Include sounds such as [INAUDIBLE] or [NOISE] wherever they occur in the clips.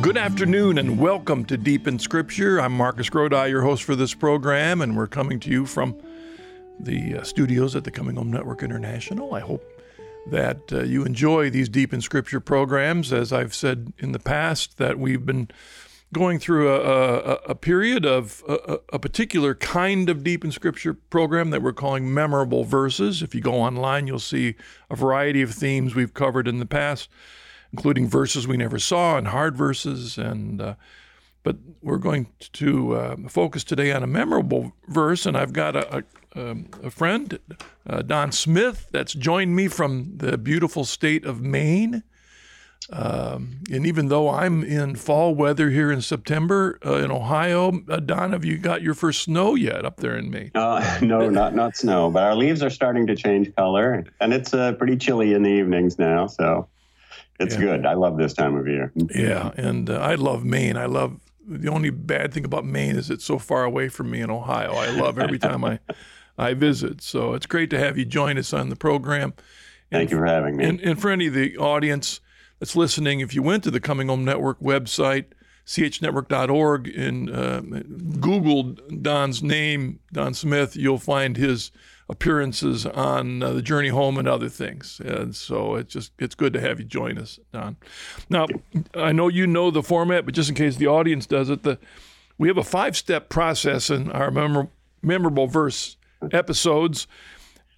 good afternoon and welcome to Deep in Scripture. I'm Marcus Grodi, your host for this program, and we're coming to you from the uh, studios at the Coming Home Network International. I hope that uh, you enjoy these Deep in Scripture programs. As I've said in the past, that we've been going through a, a, a period of a, a, particular kind of Deep in Scripture program that we're calling Memorable Verses. If you go online, you'll see a variety of themes we've covered in the past including verses we never saw and hard verses. And uh, but we're going to uh, focus today on a memorable verse, and I've got a, a, um, a friend, uh, Don Smith, that's joined me from the beautiful state of Maine. Um, and even though I'm in fall weather here in September uh, in Ohio, uh, Don, have you got your first snow yet up there in Maine? Uh, [LAUGHS] no, not not snow, but our leaves are starting to change color, and it's uh, pretty chilly in the evenings now. So it's yeah. good. I love this time of year. Yeah, and uh, I love Maine. I love the only bad thing about Maine is it's so far away from me in Ohio. I love every [LAUGHS] time I I visit. So it's great to have you join us on the program. And Thank you for having me. And, and for any of the audience that's listening, if you went to the Coming Home Network website, chnetwork.org, and uh, Googled Don's name, Don Smith, you'll find his appearances on uh, the journey home and other things. And so it's just it's good to have you join us, Don. Now, I know you know the format, but just in case the audience does it, the we have a five-step process in our memor- memorable verse episodes.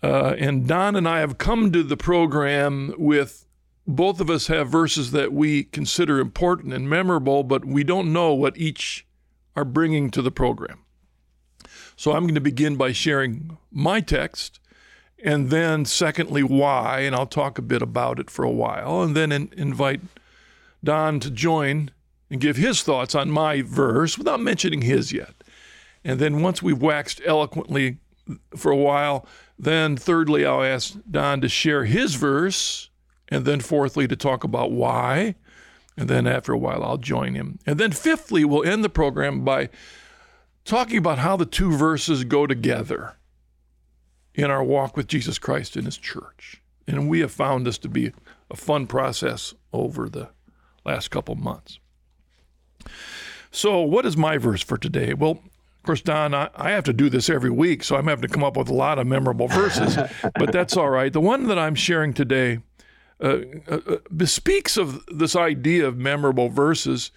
Uh, and Don and I have come to the program with both of us have verses that we consider important and memorable, but we don't know what each are bringing to the program. So I'm going to begin by sharing my text, and then, secondly, why, and I'll talk a bit about it for a while, and then in, invite Don to join and give his thoughts on my verse without mentioning his yet. And then, once we've waxed eloquently for a while, then thirdly, I'll ask Don to share his verse, and then fourthly, to talk about why. And then after a while, I'll join him. And then fifthly, we'll end the program by talking about how the two verses go together in our walk with Jesus Christ in His church. And we have found this to be a fun process over the last couple months. So, what is my verse for today? Well, of course, Don, I, I have to do this every week, so I'm having to come up with a lot of memorable verses, [LAUGHS] but that's all right. The one that I'm sharing today uh, uh, uh bespeaks of this idea of memorable verses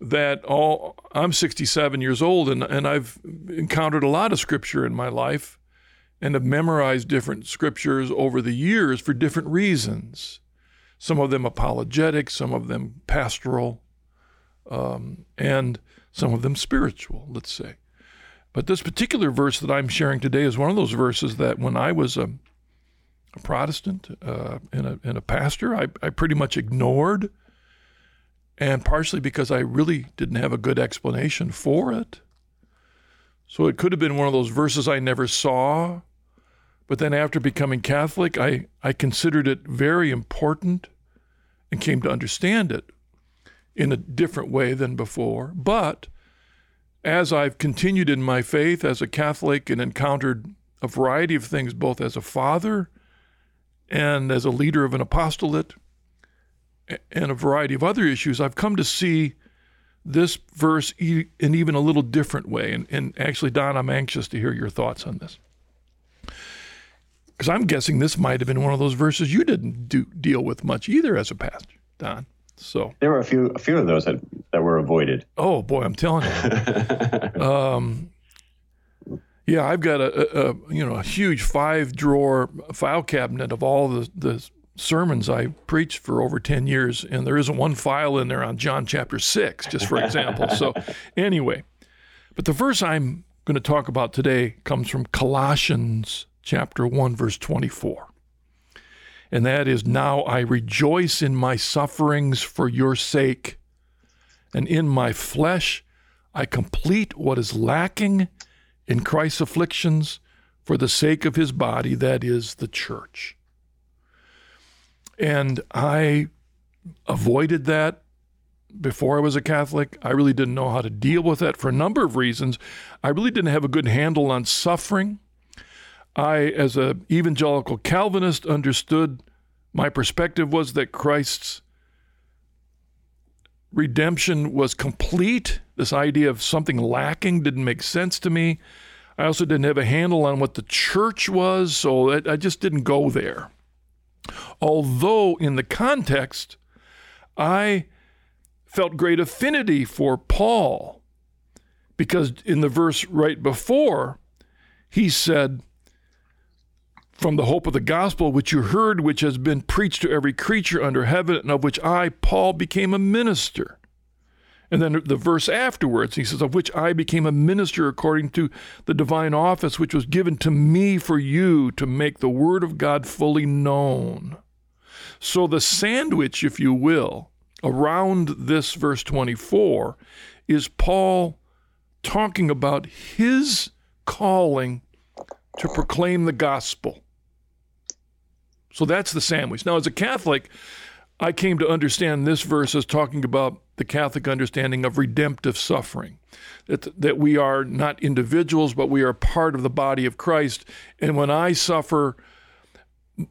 that all I'm 67 years old and, and I've encountered a lot of scripture in my life and have memorized different scriptures over the years for different reasons. Some of them apologetic, some of them pastoral, um, and some of them spiritual, let's say. But this particular verse that I'm sharing today is one of those verses that when I was a, a Protestant uh, and, a, and a pastor, I, I pretty much ignored and partially because I really didn't have a good explanation for it. So it could have been one of those verses I never saw. But then after becoming Catholic, I, I considered it very important and came to understand it in a different way than before. But as I've continued in my faith as a Catholic and encountered a variety of things, both as a father and as a leader of an apostolate, and a variety of other issues, I've come to see this verse in even a little different way. And, and actually, Don, I'm anxious to hear your thoughts on this. Because I'm guessing this might have been one of those verses you didn't do, deal with much either as a pastor, Don. So there were a few a few of those that, that were avoided. Oh boy, I'm telling you. [LAUGHS] um, yeah, I've got a, a, a, you know a huge five drawer file cabinet of all the the sermons I preached for over 10 years, and there isn't one file in there on John chapter 6, just for example. so, [LAUGHS] anyway, but the verse I'm going to talk about today comes from Colossians chapter 1, verse 24. And that is, Now I rejoice in my sufferings for your sake, and in my flesh I complete what is lacking in Christ's afflictions for the sake of his body, that is the church. And I avoided that before I was a Catholic. I really didn't know how to deal with that for a number of reasons. I really didn't have a good handle on suffering. I, as an evangelical Calvinist, understood my perspective was that Christ's redemption was complete. This idea of something lacking didn't make sense to me. I also didn't have a handle on what the church was, so I just didn't go there. Although, in the context, I felt great affinity for Paul because in the verse right before, he said, From the hope of the gospel which you heard, which has been preached to every creature under heaven, and of which I, Paul, became a minister. And then the verse afterwards, he says, Of which I became a minister according to the divine office which was given to me for you to make the word of God fully known. So the sandwich, if you will, around this verse 24 is Paul talking about his calling to proclaim the gospel. So that's the sandwich. Now, as a Catholic, I came to understand this verse as talking about the Catholic understanding of redemptive suffering. That, that we are not individuals, but we are part of the body of Christ. And when I suffer,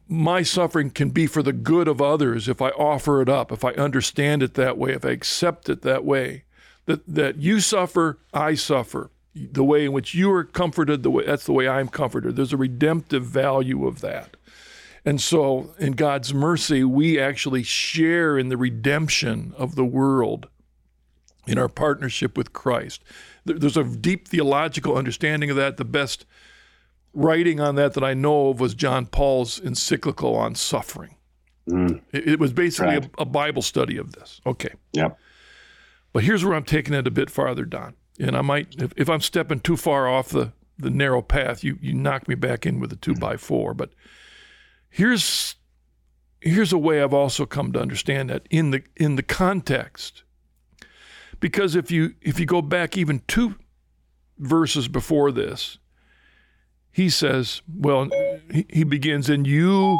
my suffering can be for the good of others if I offer it up, if I understand it that way, if I accept it that way. That, that you suffer, I suffer. The way in which you are comforted, the way that's the way I'm comforted. There's a redemptive value of that. And so, in God's mercy, we actually share in the redemption of the world in our partnership with Christ. There's a deep theological understanding of that. The best writing on that that I know of was John Paul's encyclical on suffering. Mm. It, was basically right. a, a, Bible study of this. Okay. Yep. But here's where I'm taking it a bit farther, Don. And I might, if, if I'm stepping too far off the, the narrow path, you, you knock me back in with a two mm. by four. But here's here's a way I've also come to understand that in the in the context. Because if you if you go back even two verses before this, he says, well, he begins, and you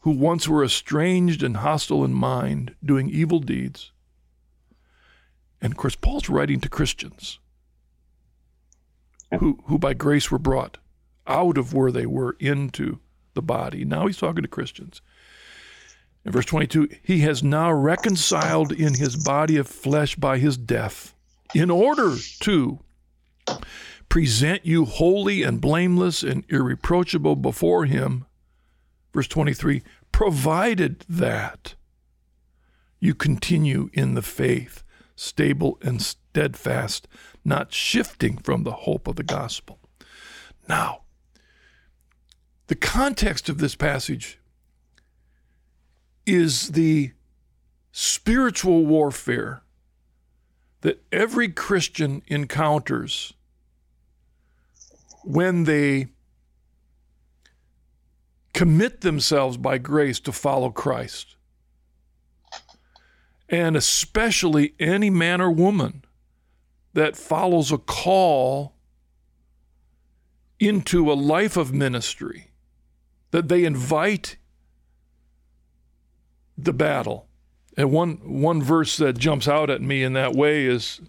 who once were estranged and hostile in mind, doing evil deeds. And of course, Paul's writing to Christians who, who by grace were brought out of where they were into the body. Now he's talking to Christians. In verse 22, he has now reconciled in his body of flesh by his death, in order to present you holy and blameless and irreproachable before him. Verse 23 provided that you continue in the faith, stable and steadfast, not shifting from the hope of the gospel. Now, the context of this passage is the spiritual warfare that every Christian encounters when they commit themselves by grace to follow Christ. And especially any man or woman that follows a call into a life of ministry, that they invite the battle. And one, one verse that jumps out at me in that way is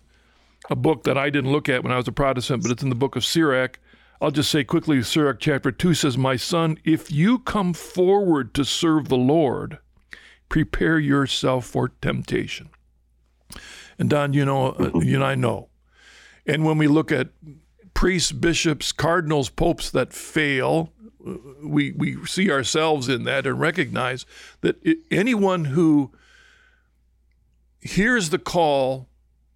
a book that I didn't look at when I was a Protestant, but it's in the book of Sirach. I'll just say quickly Sirach chapter 2 says, My son, if you come forward to serve the Lord, prepare yourself for temptation. And Don, you know, uh, you and I know. And when we look at priests, bishops, cardinals, popes that fail, we, we see ourselves in that and recognize that anyone who hears the call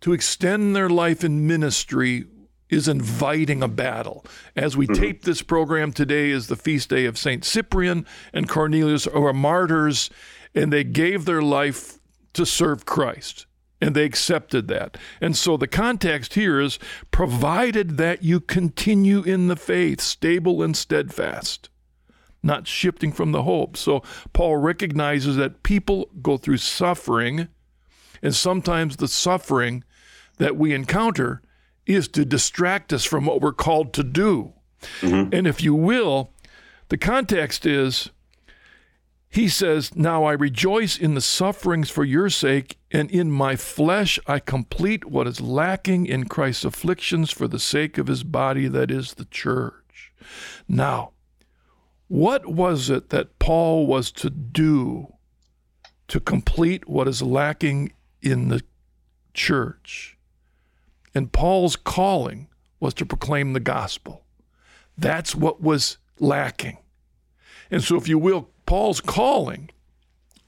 to extend their life in ministry is inviting a battle. As we mm-hmm. tape this program today is the feast day of St. Cyprian and Cornelius who are martyrs, and they gave their life to serve Christ. And they accepted that. And so the context here is provided that you continue in the faith, stable and steadfast, not shifting from the hope. So Paul recognizes that people go through suffering, and sometimes the suffering that we encounter is to distract us from what we're called to do. Mm-hmm. And if you will, the context is he says, Now I rejoice in the sufferings for your sake, and in my flesh I complete what is lacking in Christ's afflictions for the sake of his body, that is the church. Now, what was it that Paul was to do to complete what is lacking in the church. And Paul's calling was to proclaim the gospel. That's what was lacking. And so, if you will, Paul's calling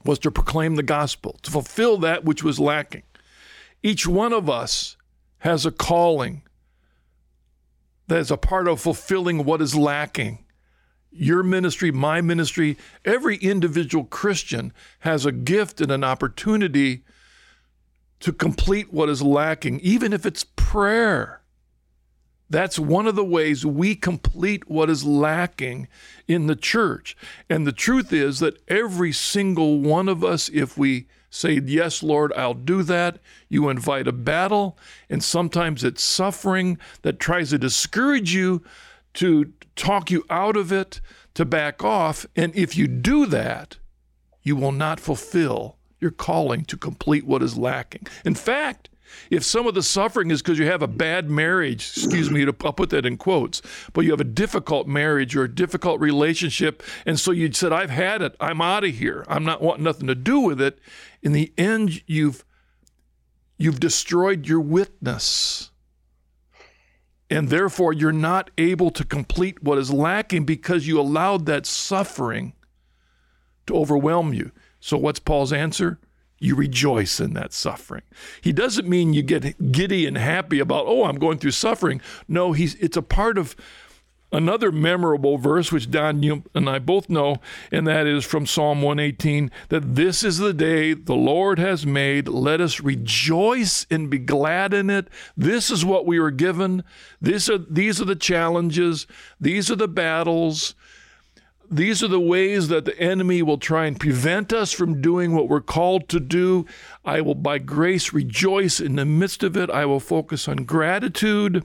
was to proclaim the gospel, to fulfill that which was lacking. Each one of us has a calling that is a part of fulfilling what is lacking. Your ministry, my ministry, every individual Christian has a gift and an opportunity to complete what is lacking, even if it's prayer. That's one of the ways we complete what is lacking in the church. And the truth is that every single one of us, if we say, Yes, Lord, I'll do that, you invite a battle, and sometimes it's suffering that tries to discourage you, to talk you out of it, to back off. And if you do that, you will not fulfill your calling to complete what is lacking. In fact, if some of the suffering is because you have a bad marriage, excuse me, I'll put that in quotes, but you have a difficult marriage or a difficult relationship, and so you said, I've had it, I'm out of here, I'm not wanting nothing to do with it. In the end, you've you've destroyed your witness. And therefore, you're not able to complete what is lacking because you allowed that suffering to overwhelm you. So, what's Paul's answer? You rejoice in that suffering. He doesn't mean you get giddy and happy about, oh, I'm going through suffering. No, he's it's a part of another memorable verse, which Don and I both know, and that is from Psalm 118 that this is the day the Lord has made. Let us rejoice and be glad in it. This is what we were given. This are, these are the challenges, these are the battles. These are the ways that the enemy will try and prevent us from doing what we're called to do. I will, by grace, rejoice in the midst of it. I will focus on gratitude.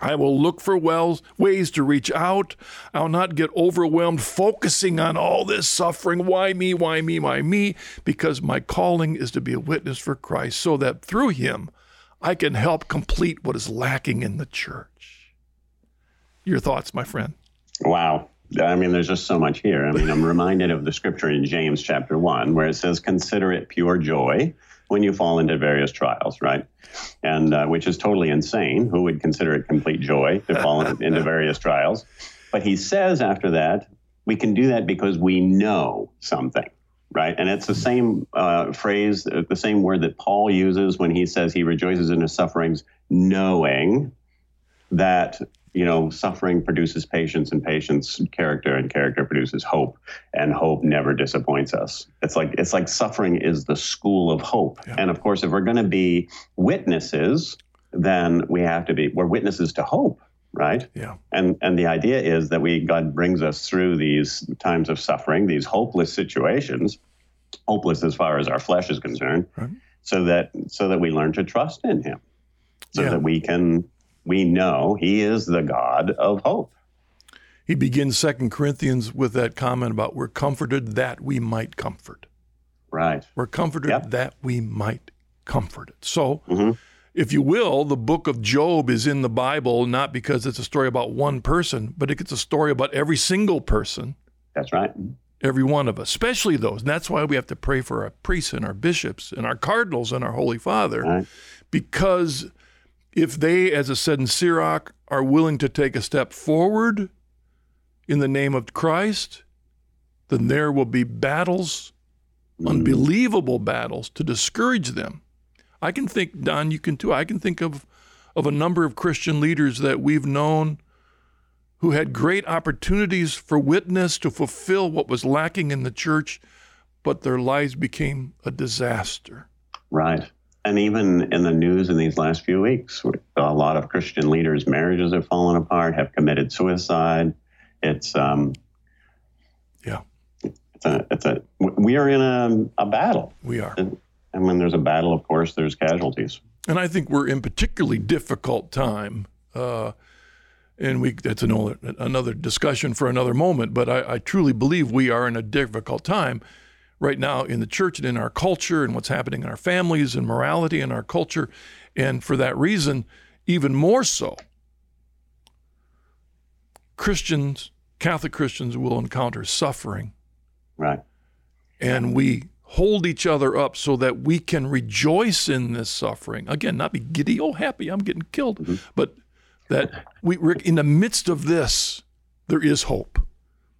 I will look for wells, ways to reach out. I'll not get overwhelmed focusing on all this suffering. Why me? Why me? Why me? Because my calling is to be a witness for Christ so that through him I can help complete what is lacking in the church. Your thoughts, my friend? Wow. I mean, there's just so much here. I mean, I'm reminded of the scripture in James chapter 1 where it says, Consider it pure joy when you fall into various trials, right? And uh, which is totally insane. Who would consider it complete joy to fall into [LAUGHS] various trials? But he says after that, we can do that because we know something, right? And it's the same uh, phrase, uh, the same word that Paul uses when he says he rejoices in his sufferings, knowing that you know, suffering produces patience and patience character and character produces hope and hope never disappoints us. It's like it's like suffering is the school of hope. Yeah. And of course, if we're going to be witnesses, then we have to be we're witnesses to hope, right? Yeah. And and the idea is that we God brings us through these times of suffering, these hopeless situations, hopeless as far as our flesh is concerned, right. so that so that we learn to trust in him. So yeah. that we can we know he is the God of hope. He begins Second Corinthians with that comment about we're comforted that we might comfort. Right. We're comforted yep. that we might comfort it. So, mm-hmm. if you will, the book of Job is in the Bible not because it's a story about one person, but it's a story about every single person. That's right. Every one of us, especially those. And that's why we have to pray for our priests and our bishops and our cardinals and our Holy Father, right. because if they, as I said in Sirach, are willing to take a step forward in the name of Christ, then there will be battles, mm. unbelievable battles, to discourage them. I can think, Don, you can too. I can think of, of a number of Christian leaders that we've known who had great opportunities for witness to fulfill what was lacking in the church, but their lives became a disaster. Right and even in the news in these last few weeks, a lot of Christian leaders' marriages have fallen apart, have committed suicide. It's um, yeah, it's a it's a we are in a, a battle. We are, and, and when there's a battle, of course, there's casualties. And I think we're in particularly difficult time. Uh, and we that's another another discussion for another moment. But I, I truly believe we are in a difficult time right now in the church and in our culture and what's happening in our families and morality in our culture. And for that reason, even more so, Christians, Catholic Christians will encounter suffering. Right. And we hold each other up so that we can rejoice in this suffering. Again, not be giddy, oh, happy, I'm getting killed, mm-hmm. but that we, we're in the midst of this, there is hope.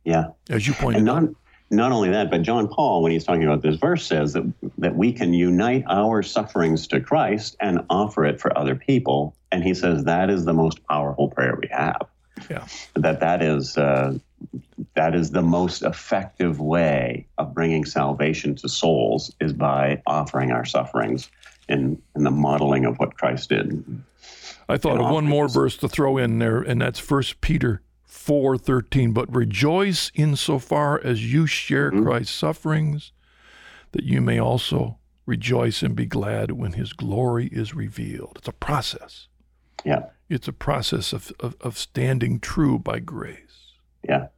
Yeah. As you pointed and not, out. Not only that, but John Paul, when he's talking about this verse, says that, that we can unite our sufferings to Christ and offer it for other people. And he says that is the most powerful prayer we have. Yeah. That that is uh, that is the most effective way of bringing salvation to souls is by offering our sufferings in in the modeling of what Christ did. I thought of one more verse to throw in there, and that's First Peter four thirteen. But rejoice insofar as you share mm-hmm. Christ's sufferings, that you may also rejoice and be glad when His glory is revealed. It's a process. Yeah. It's a process of, of, of standing true by grace. Yeah.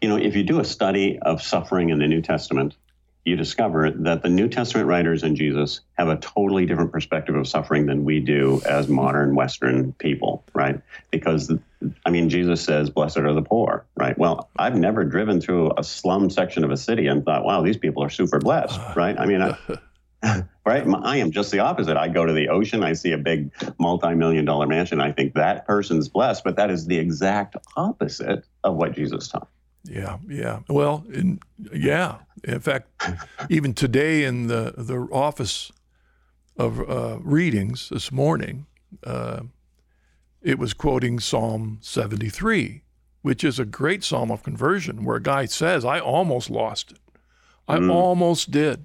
You know, if you do a study of suffering in the New Testament, you discover that the New Testament writers and Jesus have a totally different perspective of suffering than we do as modern Western people, right? Because, I mean, Jesus says, Blessed are the poor, right? Well, I've never driven through a slum section of a city and thought, wow, these people are super blessed, [SIGHS] right? I mean, I, [LAUGHS] right? I am just the opposite. I go to the ocean, I see a big multi-million dollar mansion, I think that person's blessed, but that is the exact opposite of what Jesus taught. Yeah, yeah. Well, in, yeah. In fact, even today in the the office of uh, readings this morning, uh, it was quoting Psalm 73, which is a great psalm of conversion, where a guy says, "I almost lost it. I mm. almost did."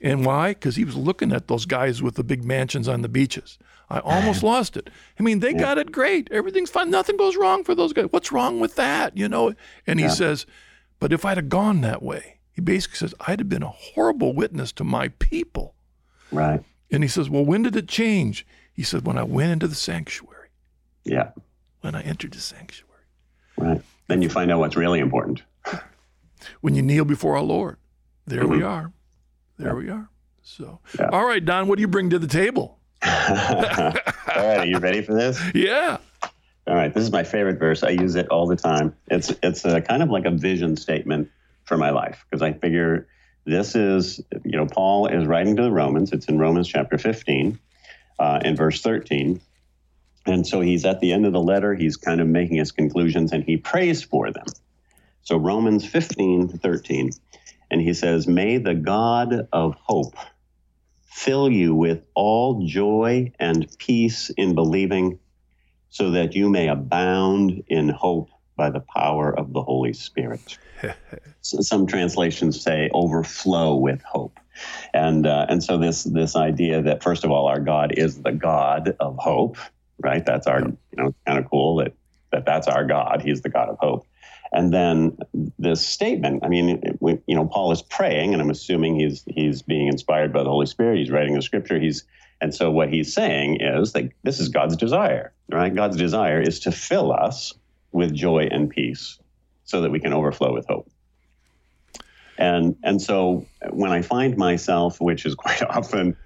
And why? Because he was looking at those guys with the big mansions on the beaches. I almost lost it. I mean, they yeah. got it great. Everything's fine. Nothing goes wrong for those guys. What's wrong with that? You know? And he yeah. says, but if I'd have gone that way, he basically says, I'd have been a horrible witness to my people. Right. And he says, well, when did it change? He said, when I went into the sanctuary. Yeah. When I entered the sanctuary. Right. Then you find out what's really important. [LAUGHS] When you kneel before our Lord, there mm-hmm. we are. There we are. So, yeah. all right, Don, what do you bring to the table? [LAUGHS] all right, are you ready for this? [LAUGHS] Yeah. All right, this is my favorite verse. I use it all the time. It's it's a kind of like a vision statement for my life because I figure this is you know Paul is writing to the Romans. It's in Romans chapter 15, uh, in verse 13. And so he's at the end of the letter. He's kind of making his conclusions and he prays for them. So Romans 15, 13. And he says, May the God of hope fill you with all joy and peace in believing, so that you may abound in hope by the power of the Holy Spirit. [LAUGHS] so some translations say overflow with hope. And, uh, and so this, this idea that, first of all, our God is the God of hope, right? That's our, you know, kind of cool that, that that's our God. He's the God of hope. And then this statement, I mean, it, you know, Paul is praying, and I'm assuming he's he's being inspired by the Holy Spirit. He's writing the scripture. He's and so what he's saying is that this is God's desire, right? God's desire is to fill us with joy and peace, so that we can overflow with hope. And and so when I find myself, which is quite [LAUGHS] often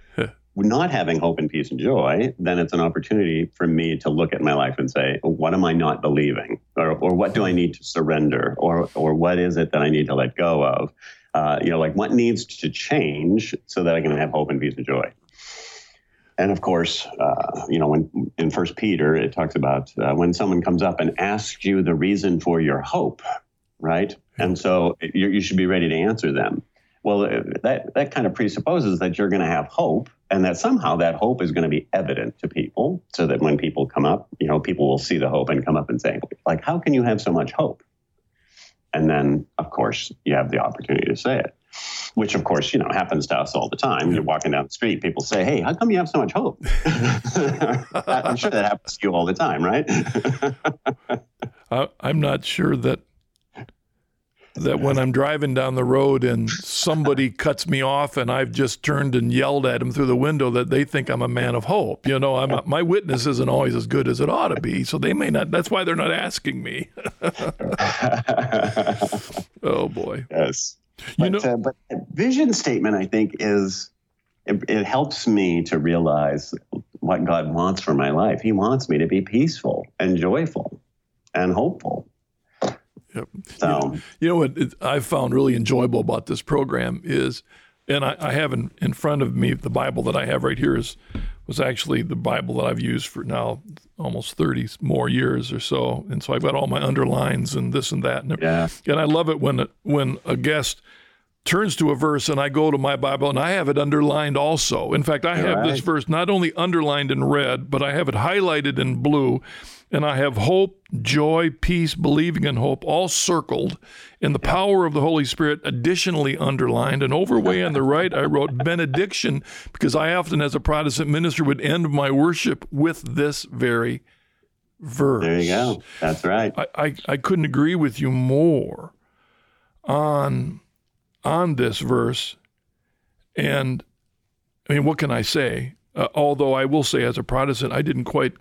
not having hope and peace and joy, then it's an opportunity for me to look at my life and say, what am I not believing? Or, or what do I need to surrender? Or, or what is it that I need to let go of? Uh, you know, like what needs to change so that I can have hope and peace and joy? And of course, uh, you know, when in First Peter it talks about uh, when someone comes up and asks you the reason for your hope, right? And so you, you should be ready to answer them. Well, that that kind of presupposes that you're going to have hope and that somehow that hope is going to be evident to people so that when people come up you know people will see the hope and come up and say like how can you have so much hope? And then of course you have the opportunity to say it which of course you know happens to us all the time. You're walking down the street people say hey how come you have so much hope? [LAUGHS] I'm sure that happens to you all the time right? [LAUGHS] I'm not sure that that when I'm driving down the road and somebody [LAUGHS] cuts me off and I've just turned and yelled at them through the window that they think I'm a man of hope. You know, I'm, my witness isn't always as good as it ought to be, so they may not. That's why they're not asking me. [LAUGHS] oh boy. Yes. You but, know, uh, but vision statement, I think, is it, it helps me to realize what God wants for my life. He wants me to be peaceful and joyful and hopeful. Yep. So, you know, what I've found really enjoyable about this program is and I, I have in, in front of me the Bible that I have right here is was actually the Bible that I've used for now almost 30 more years or so. And so I've got all my underlines and this and that. And, Yeah. and I love it when when a guest turns to a verse and I go to my Bible and I have it underlined also. In fact, I have this verse not only underlined in red, but I have it highlighted in blue. And I have hope, joy, peace, believing in hope all circled, and the power of the Holy Spirit additionally underlined. And over way on the right, I wrote benediction because I often, as a Protestant minister, would end my worship with this very verse. There you go. That's right. I, I, I couldn't agree with you more on on this verse. And I mean, what can I say? Uh, although I will say, as a Protestant, I didn't quite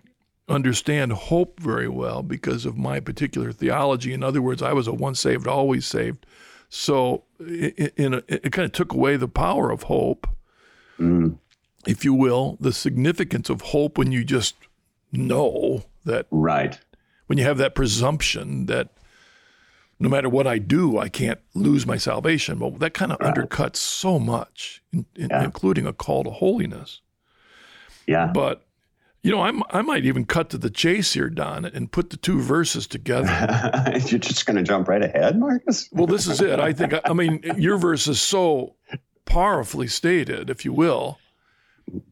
understand hope very well because of my particular theology. In other words, I was a once saved, always saved. So i- in a, it kind of took away the power of hope, Mm, if you will, the significance of hope when you just know that right. when you have that presumption that no matter what I do, I can't lose my salvation. Well, that kind of undercuts so much, in, in- Yeah. including a call to holiness. Yeah. But you know, I'm, I might even cut to the chase here, Don, and put the two verses together. [LAUGHS] You're just going to jump right ahead, Marcus? well, this is it. I think. I mean, your verse is so powerfully stated, if you will,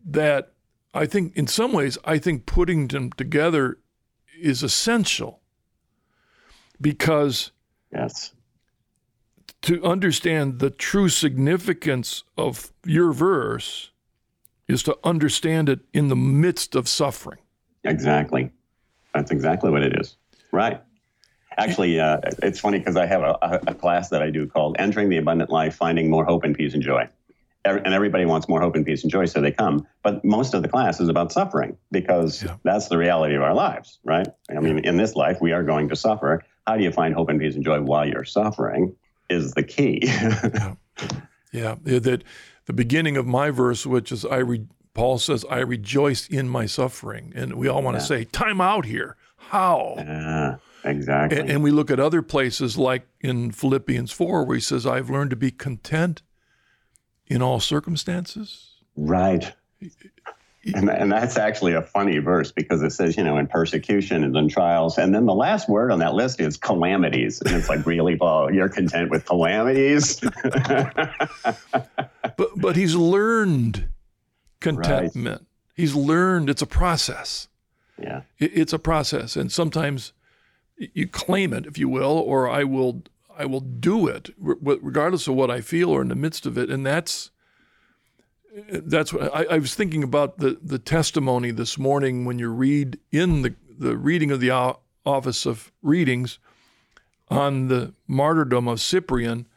that I think, in some ways, I think putting them together is essential because Yes. to understand the true significance of your verse is to understand it in the midst of suffering. Exactly. That's exactly what it is. Right. Actually, uh, it's funny because I have a, a, class that I do called Entering the Abundant Life Finding More Hope and Peace and Joy. Every, and everybody wants more hope and peace and joy, so they come. But most of the class is about suffering because Yeah. that's the reality of our lives, right? I mean, in this life, we are going to suffer. How do you find hope and peace and joy while you're suffering is the key. Yeah, [LAUGHS] that the beginning of my verse, which is I re, Paul says, "I rejoice in my suffering," and we all want to Yeah. say, "Time out here." How? Exactly. And, and we look at other places like in Philippians four, where he says, "I've learned to be content in all circumstances." Right. And, and that's actually a funny verse because it says, you know, in persecution and in trials. And then the last word on that list is calamities. And it's like, really, Paul, you're content with calamities? [LAUGHS] But but he's learned contentment. He's learned it's a process. yeah. It- It's a process, and sometimes you claim it, if you will, or I will, I will do it, regardless of what I feel or in the midst of it. And that's that's what I, I was thinking about the the testimony this morning when you read in the the reading of the office of readings on the martyrdom of Cyprian.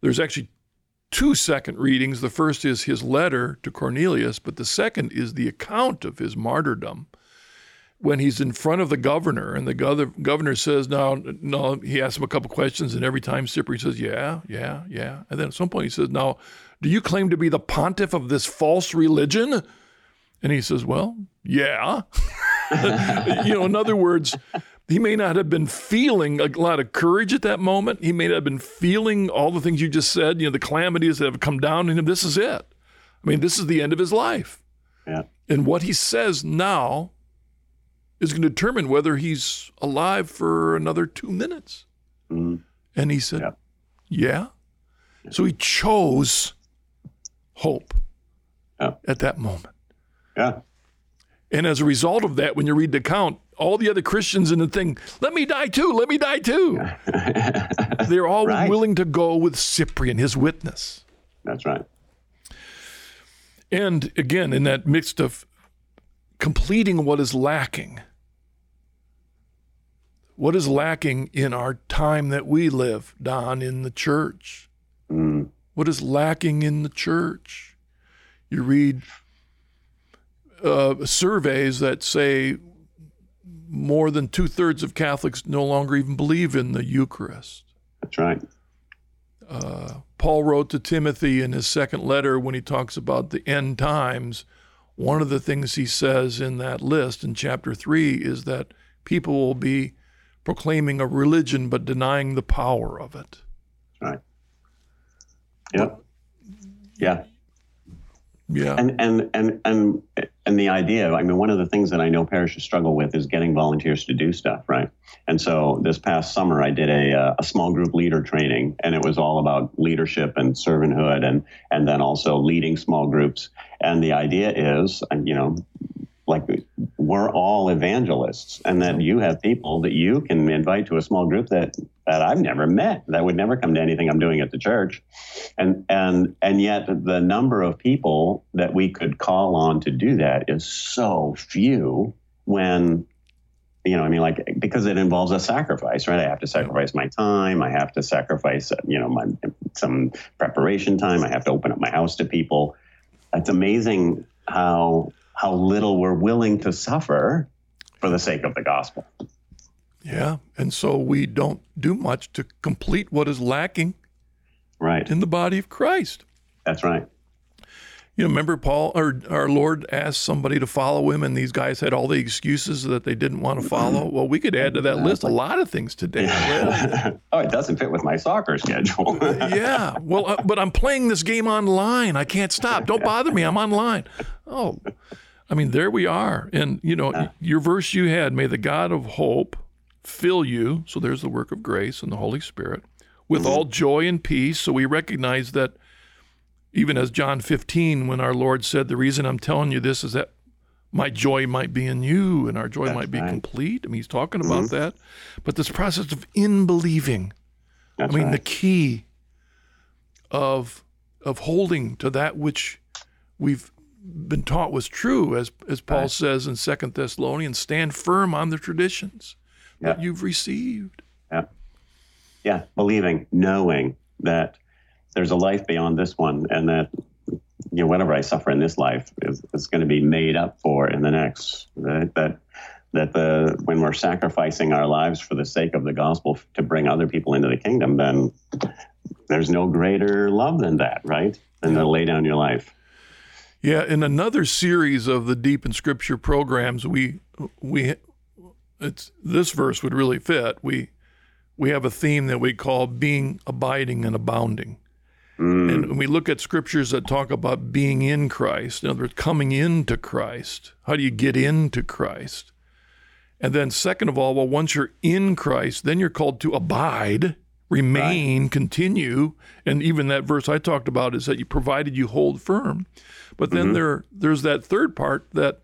There's actually two second readings. The first is his letter to Cornelius, but the second is the account of his martyrdom when he's in front of the governor, and the gov- governor says, "No, no." He asks him a couple questions, and every time Cyprian says, "Yeah, yeah, yeah," and then at some point he says, "Now, do you claim to be the pontiff of this false religion?" And he says, "Well, yeah." [LAUGHS] you know, in other words, he may not have been feeling a lot of courage at that moment. He may not have been feeling all the things you just said. You know, the calamities that have come down on him. This is it. I mean, this is the end of his life. Yeah. And what he says now is going to determine whether he's alive for another two minutes. Mhm. And he said, Yeah. yeah. So he chose hope Yeah. at that moment. Yeah. And as a result of that, when you read the account, all the other Christians in the thing, let me die too, let me die too. [LAUGHS] They're all Right. willing to go with Cyprian, his witness. That's right. And again, in that midst of completing what is lacking, what is lacking in our time that we live, Don, in the church? Mm. What is lacking in the church? You read uh, surveys that say more than two thirds of Catholics no longer even believe in the Eucharist. That's right. Uh, Paul wrote to Timothy in his second letter when he talks about the end times. One of the things he says in that list in chapter three is that people will be proclaiming a religion but denying the power of it. Right. Yep. Yeah. Yeah. And and and and and the idea, I mean, one of the things that I know parishes struggle with is getting volunteers to do stuff, right? And so this past summer, I did a, uh, a small group leader training, and it was all about leadership and servanthood, and and then also leading small groups. And the idea is, you know, like we're all evangelists and that you have people that you can invite to a small group that that I've never met that would never come to anything I'm doing at the church. And and and yet the number of people that we could call on to do that is so few when you know I mean like because it involves a sacrifice right? I have to sacrifice my time I have to sacrifice you know my some preparation time I have to open up my house to people. It's amazing how how little we're willing to suffer for the sake of the gospel. Yeah, and so we don't do much to complete what is lacking right in the body of Christ. That's right. You know, remember Paul or our Lord asked somebody to follow him, and these guys had all the excuses that they didn't want to follow. [CLEARS THROAT] Well, we could add to that list a lot of things today. [LAUGHS] oh, it doesn't fit with my soccer schedule. [LAUGHS] yeah, well, uh, but I'm playing this game online. I can't stop. Don't bother me. I'm online. Oh, I mean, there we are. And, you know, yeah. your verse you had, may the God of hope fill you. So there's the work of grace and the Holy Spirit with mm-hmm. all joy and peace. So we recognize that even as John 15, when our Lord said, The reason I'm telling you this is that my joy might be in you and our joy That's might be right. complete. I mean, he's talking mm-hmm. about that. But this process of in believing, I mean, right. the key of of holding to that which we've been taught was true, as as Paul right. says in Second Thessalonians, stand firm on the traditions yeah. that you've received. Yeah, yeah, believing, knowing that there's a life beyond this one, and that you know whatever I suffer in this life is, is going to be made up for in the next. Right? That that the when we're sacrificing our lives for the sake of the gospel to bring other people into the kingdom, then there's no greater love than that, right? Than to lay down your life. Yeah, in another series of the Deep in Scripture programs, we we it's this verse would really fit. We we have a theme that we call being abiding and abounding. Mm. And we look at scriptures that talk about being in Christ, in other words, coming into Christ. How do you get into Christ? And then, second of all, well, once you're in Christ, then you're called to abide, remain, right. continue. And even that verse I talked about is that you provided you hold firm. But then mm-hmm. there there's that third part that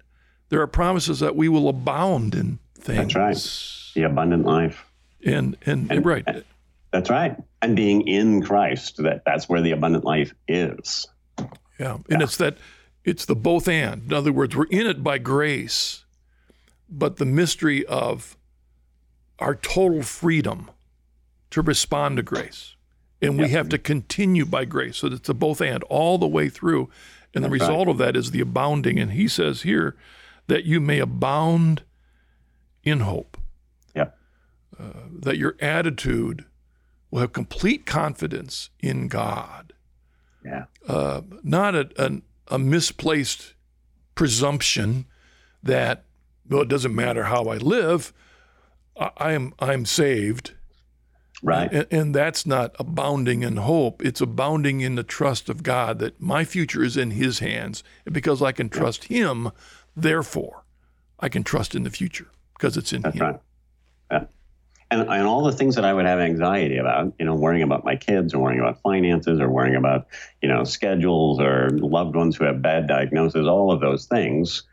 there are promises that we will abound in things. That's right. The abundant life. And and, and right. And, that's right. And being in Christ, that that's where the abundant life is. Yeah. And yeah. it's that it's the both and. In other words, we're in it by grace, but the mystery of our total freedom to respond to grace. And we have to continue by grace. So it's a both and all the way through. And the result right. of that is the abounding. And he says here that you may abound in hope. Yeah. Uh, that your attitude will have complete confidence in God. Yeah. Uh, not a, a, a, misplaced presumption that, well, it doesn't matter how I live. I, I am I'm saved Right. And, and, that's not abounding in hope. It's abounding in the trust of God that my future is in His hands. And because I can trust Him, therefore, I can trust in the future because it's in that's Him. Right. Yeah. And, and all the things that I would have anxiety about, you know, worrying about my kids or worrying about finances or worrying about, you know, schedules or loved ones who have bad diagnoses, all of those things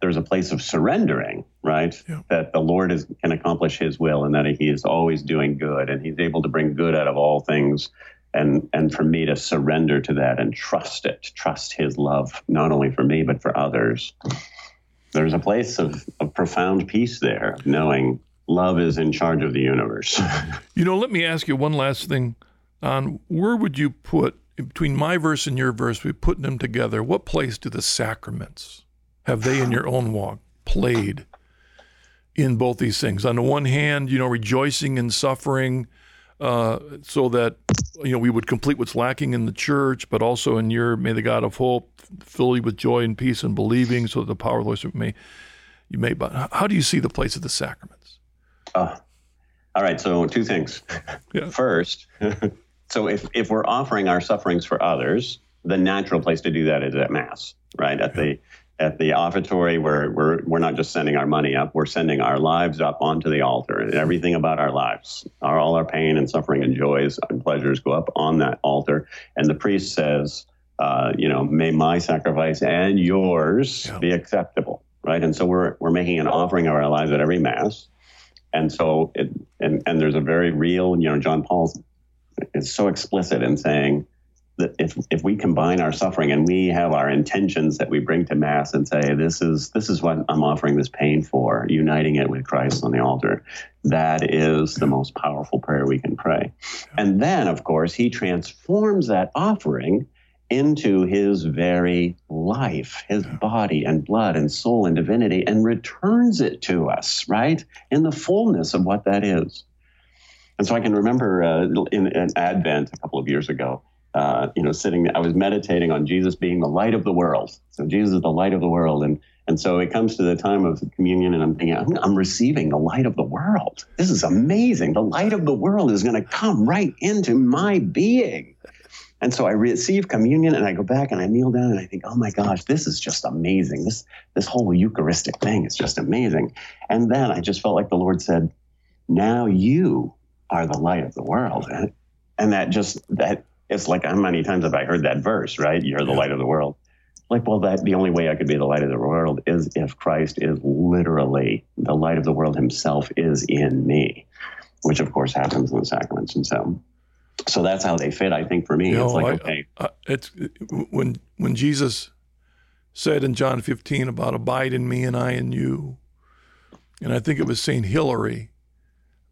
there's a place of surrendering, right? Yeah. That the Lord is, can accomplish His will and that He is always doing good and He's able to bring good out of all things. And, and for me to surrender to that and trust it, trust His love, not only for me, but for others. There's a place of, of profound peace there, knowing love is in charge of the universe. [LAUGHS] you know, let me ask you one last thing on where would you put between my verse and your verse, we put them together, what place do the sacraments have they in your own walk played in both these things? On the one hand, you know, rejoicing in suffering uh, so that, you know, we would complete what's lacking in the church, but also in your, may the God of hope fill you with joy and peace and believing so that the power of the Lord may, you may, but how do you see the place of the sacraments? Uh, all right. So two things. Yeah. [LAUGHS] First, [LAUGHS] so if, if we're offering our sufferings for others, the natural place to do that is at Mass, right? At the at the offertory, we're, we're, we're not just sending our money up, we're sending our lives up onto the altar and everything about our lives, our, all our pain and suffering and joys and pleasures go up on that altar. And the priest says, uh, you know, may my sacrifice and yours yeah. be acceptable, right? And so we're, we're making an offering of our lives at every Mass. And so, it, and, and there's a very real, you know, John Paul is so explicit in saying, that if if we combine our suffering and we have our intentions that we bring to mass and say this is this is what I'm offering this pain for, uniting it with Christ on the altar, that is the most powerful prayer we can pray. And then of course he transforms that offering into his very life, his body and blood and soul and divinity, and returns it to us, right? In the fullness of what that is. And so I can remember uh, in, in Advent a couple of years ago, uh, you know, sitting, I was meditating on Jesus being the light of the world. So Jesus is the light of the world. And, and so it comes to the time of communion and I'm thinking, I'm, I'm receiving the light of the world. This is amazing. The light of the world is going to come right into my being. And so I receive communion and I go back and I kneel down and I think, oh my gosh, this is just amazing. This, this whole Eucharistic thing is just amazing. And then I just felt like the Lord said, now you are the light of the world. And, and that just, that it's like how many times have I heard that verse, right? You're the light of the world. Like, well, that the only way I could be the light of the world is if Christ is literally the light of the world himself is in me, which of course happens in the sacraments. And so so that's how they fit, I think, for me. You know, it's like, I, okay. I, it's when when Jesus said in John 15 about abide in me and I in you. And I think it was St. Hilary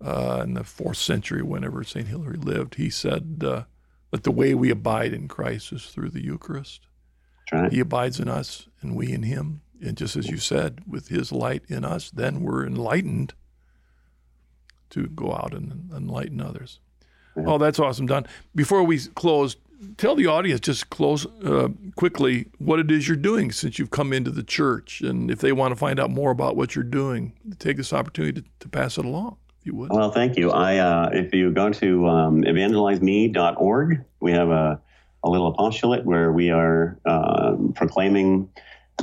uh, in the fourth century, whenever St. Hilary lived, he said, uh, but the way we abide in Christ is through the Eucharist. Right. He abides in us and we in him. And just as you said, with his light in us, then we're enlightened to go out and enlighten others. Yeah. Oh, that's awesome, Don. Before we close, tell the audience, just close uh, quickly, what it is you're doing since you've come into the church. And if they want to find out more about what you're doing, take this opportunity to, to pass it along you would. Well, thank you. I uh, if you go to um, evangelizeme.org, we have a, a little apostolate where we are uh, proclaiming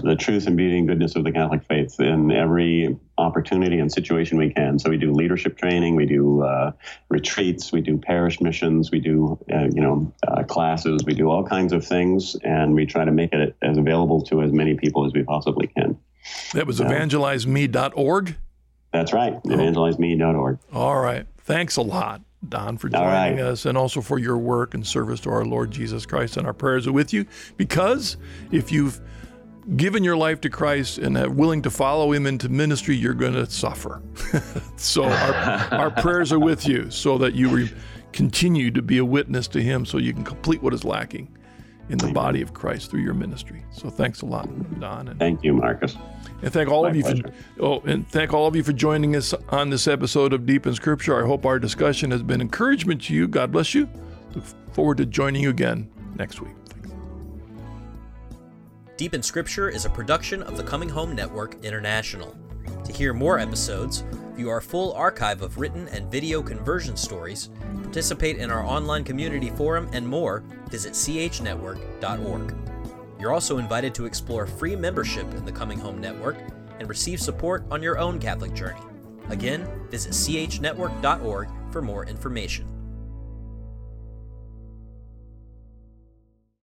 the truth and beauty and goodness of the Catholic faith in every opportunity and situation we can. So we do leadership training, we do uh, retreats, we do parish missions, we do uh, you know uh, classes, we do all kinds of things, and we try to make it as available to as many people as we possibly can. That was evangelizeme.org. That's right. EvangelizeMe.org. All right. Thanks a lot, Don, for joining right. us and also for your work and service to our Lord Jesus Christ. And our prayers are with you because if you've given your life to Christ and are willing to follow Him into ministry, you're going to suffer. [LAUGHS] so our, our prayers are with you so that you re- continue to be a witness to Him so you can complete what is lacking in the body of Christ through your ministry. So thanks a lot, Don. And thank you, Marcus. And thank all My of you pleasure. for oh, and thank all of you for joining us on this episode of Deep in Scripture. I hope our discussion has been encouragement to you. God bless you. Look forward to joining you again next week. Thanks. Deep in Scripture is a production of the Coming Home Network International. To hear more episodes, view our full archive of written and video conversion stories, participate in our online community forum, and more, visit chnetwork.org. You're also invited to explore free membership in the Coming Home Network and receive support on your own Catholic journey. Again, visit chnetwork.org for more information.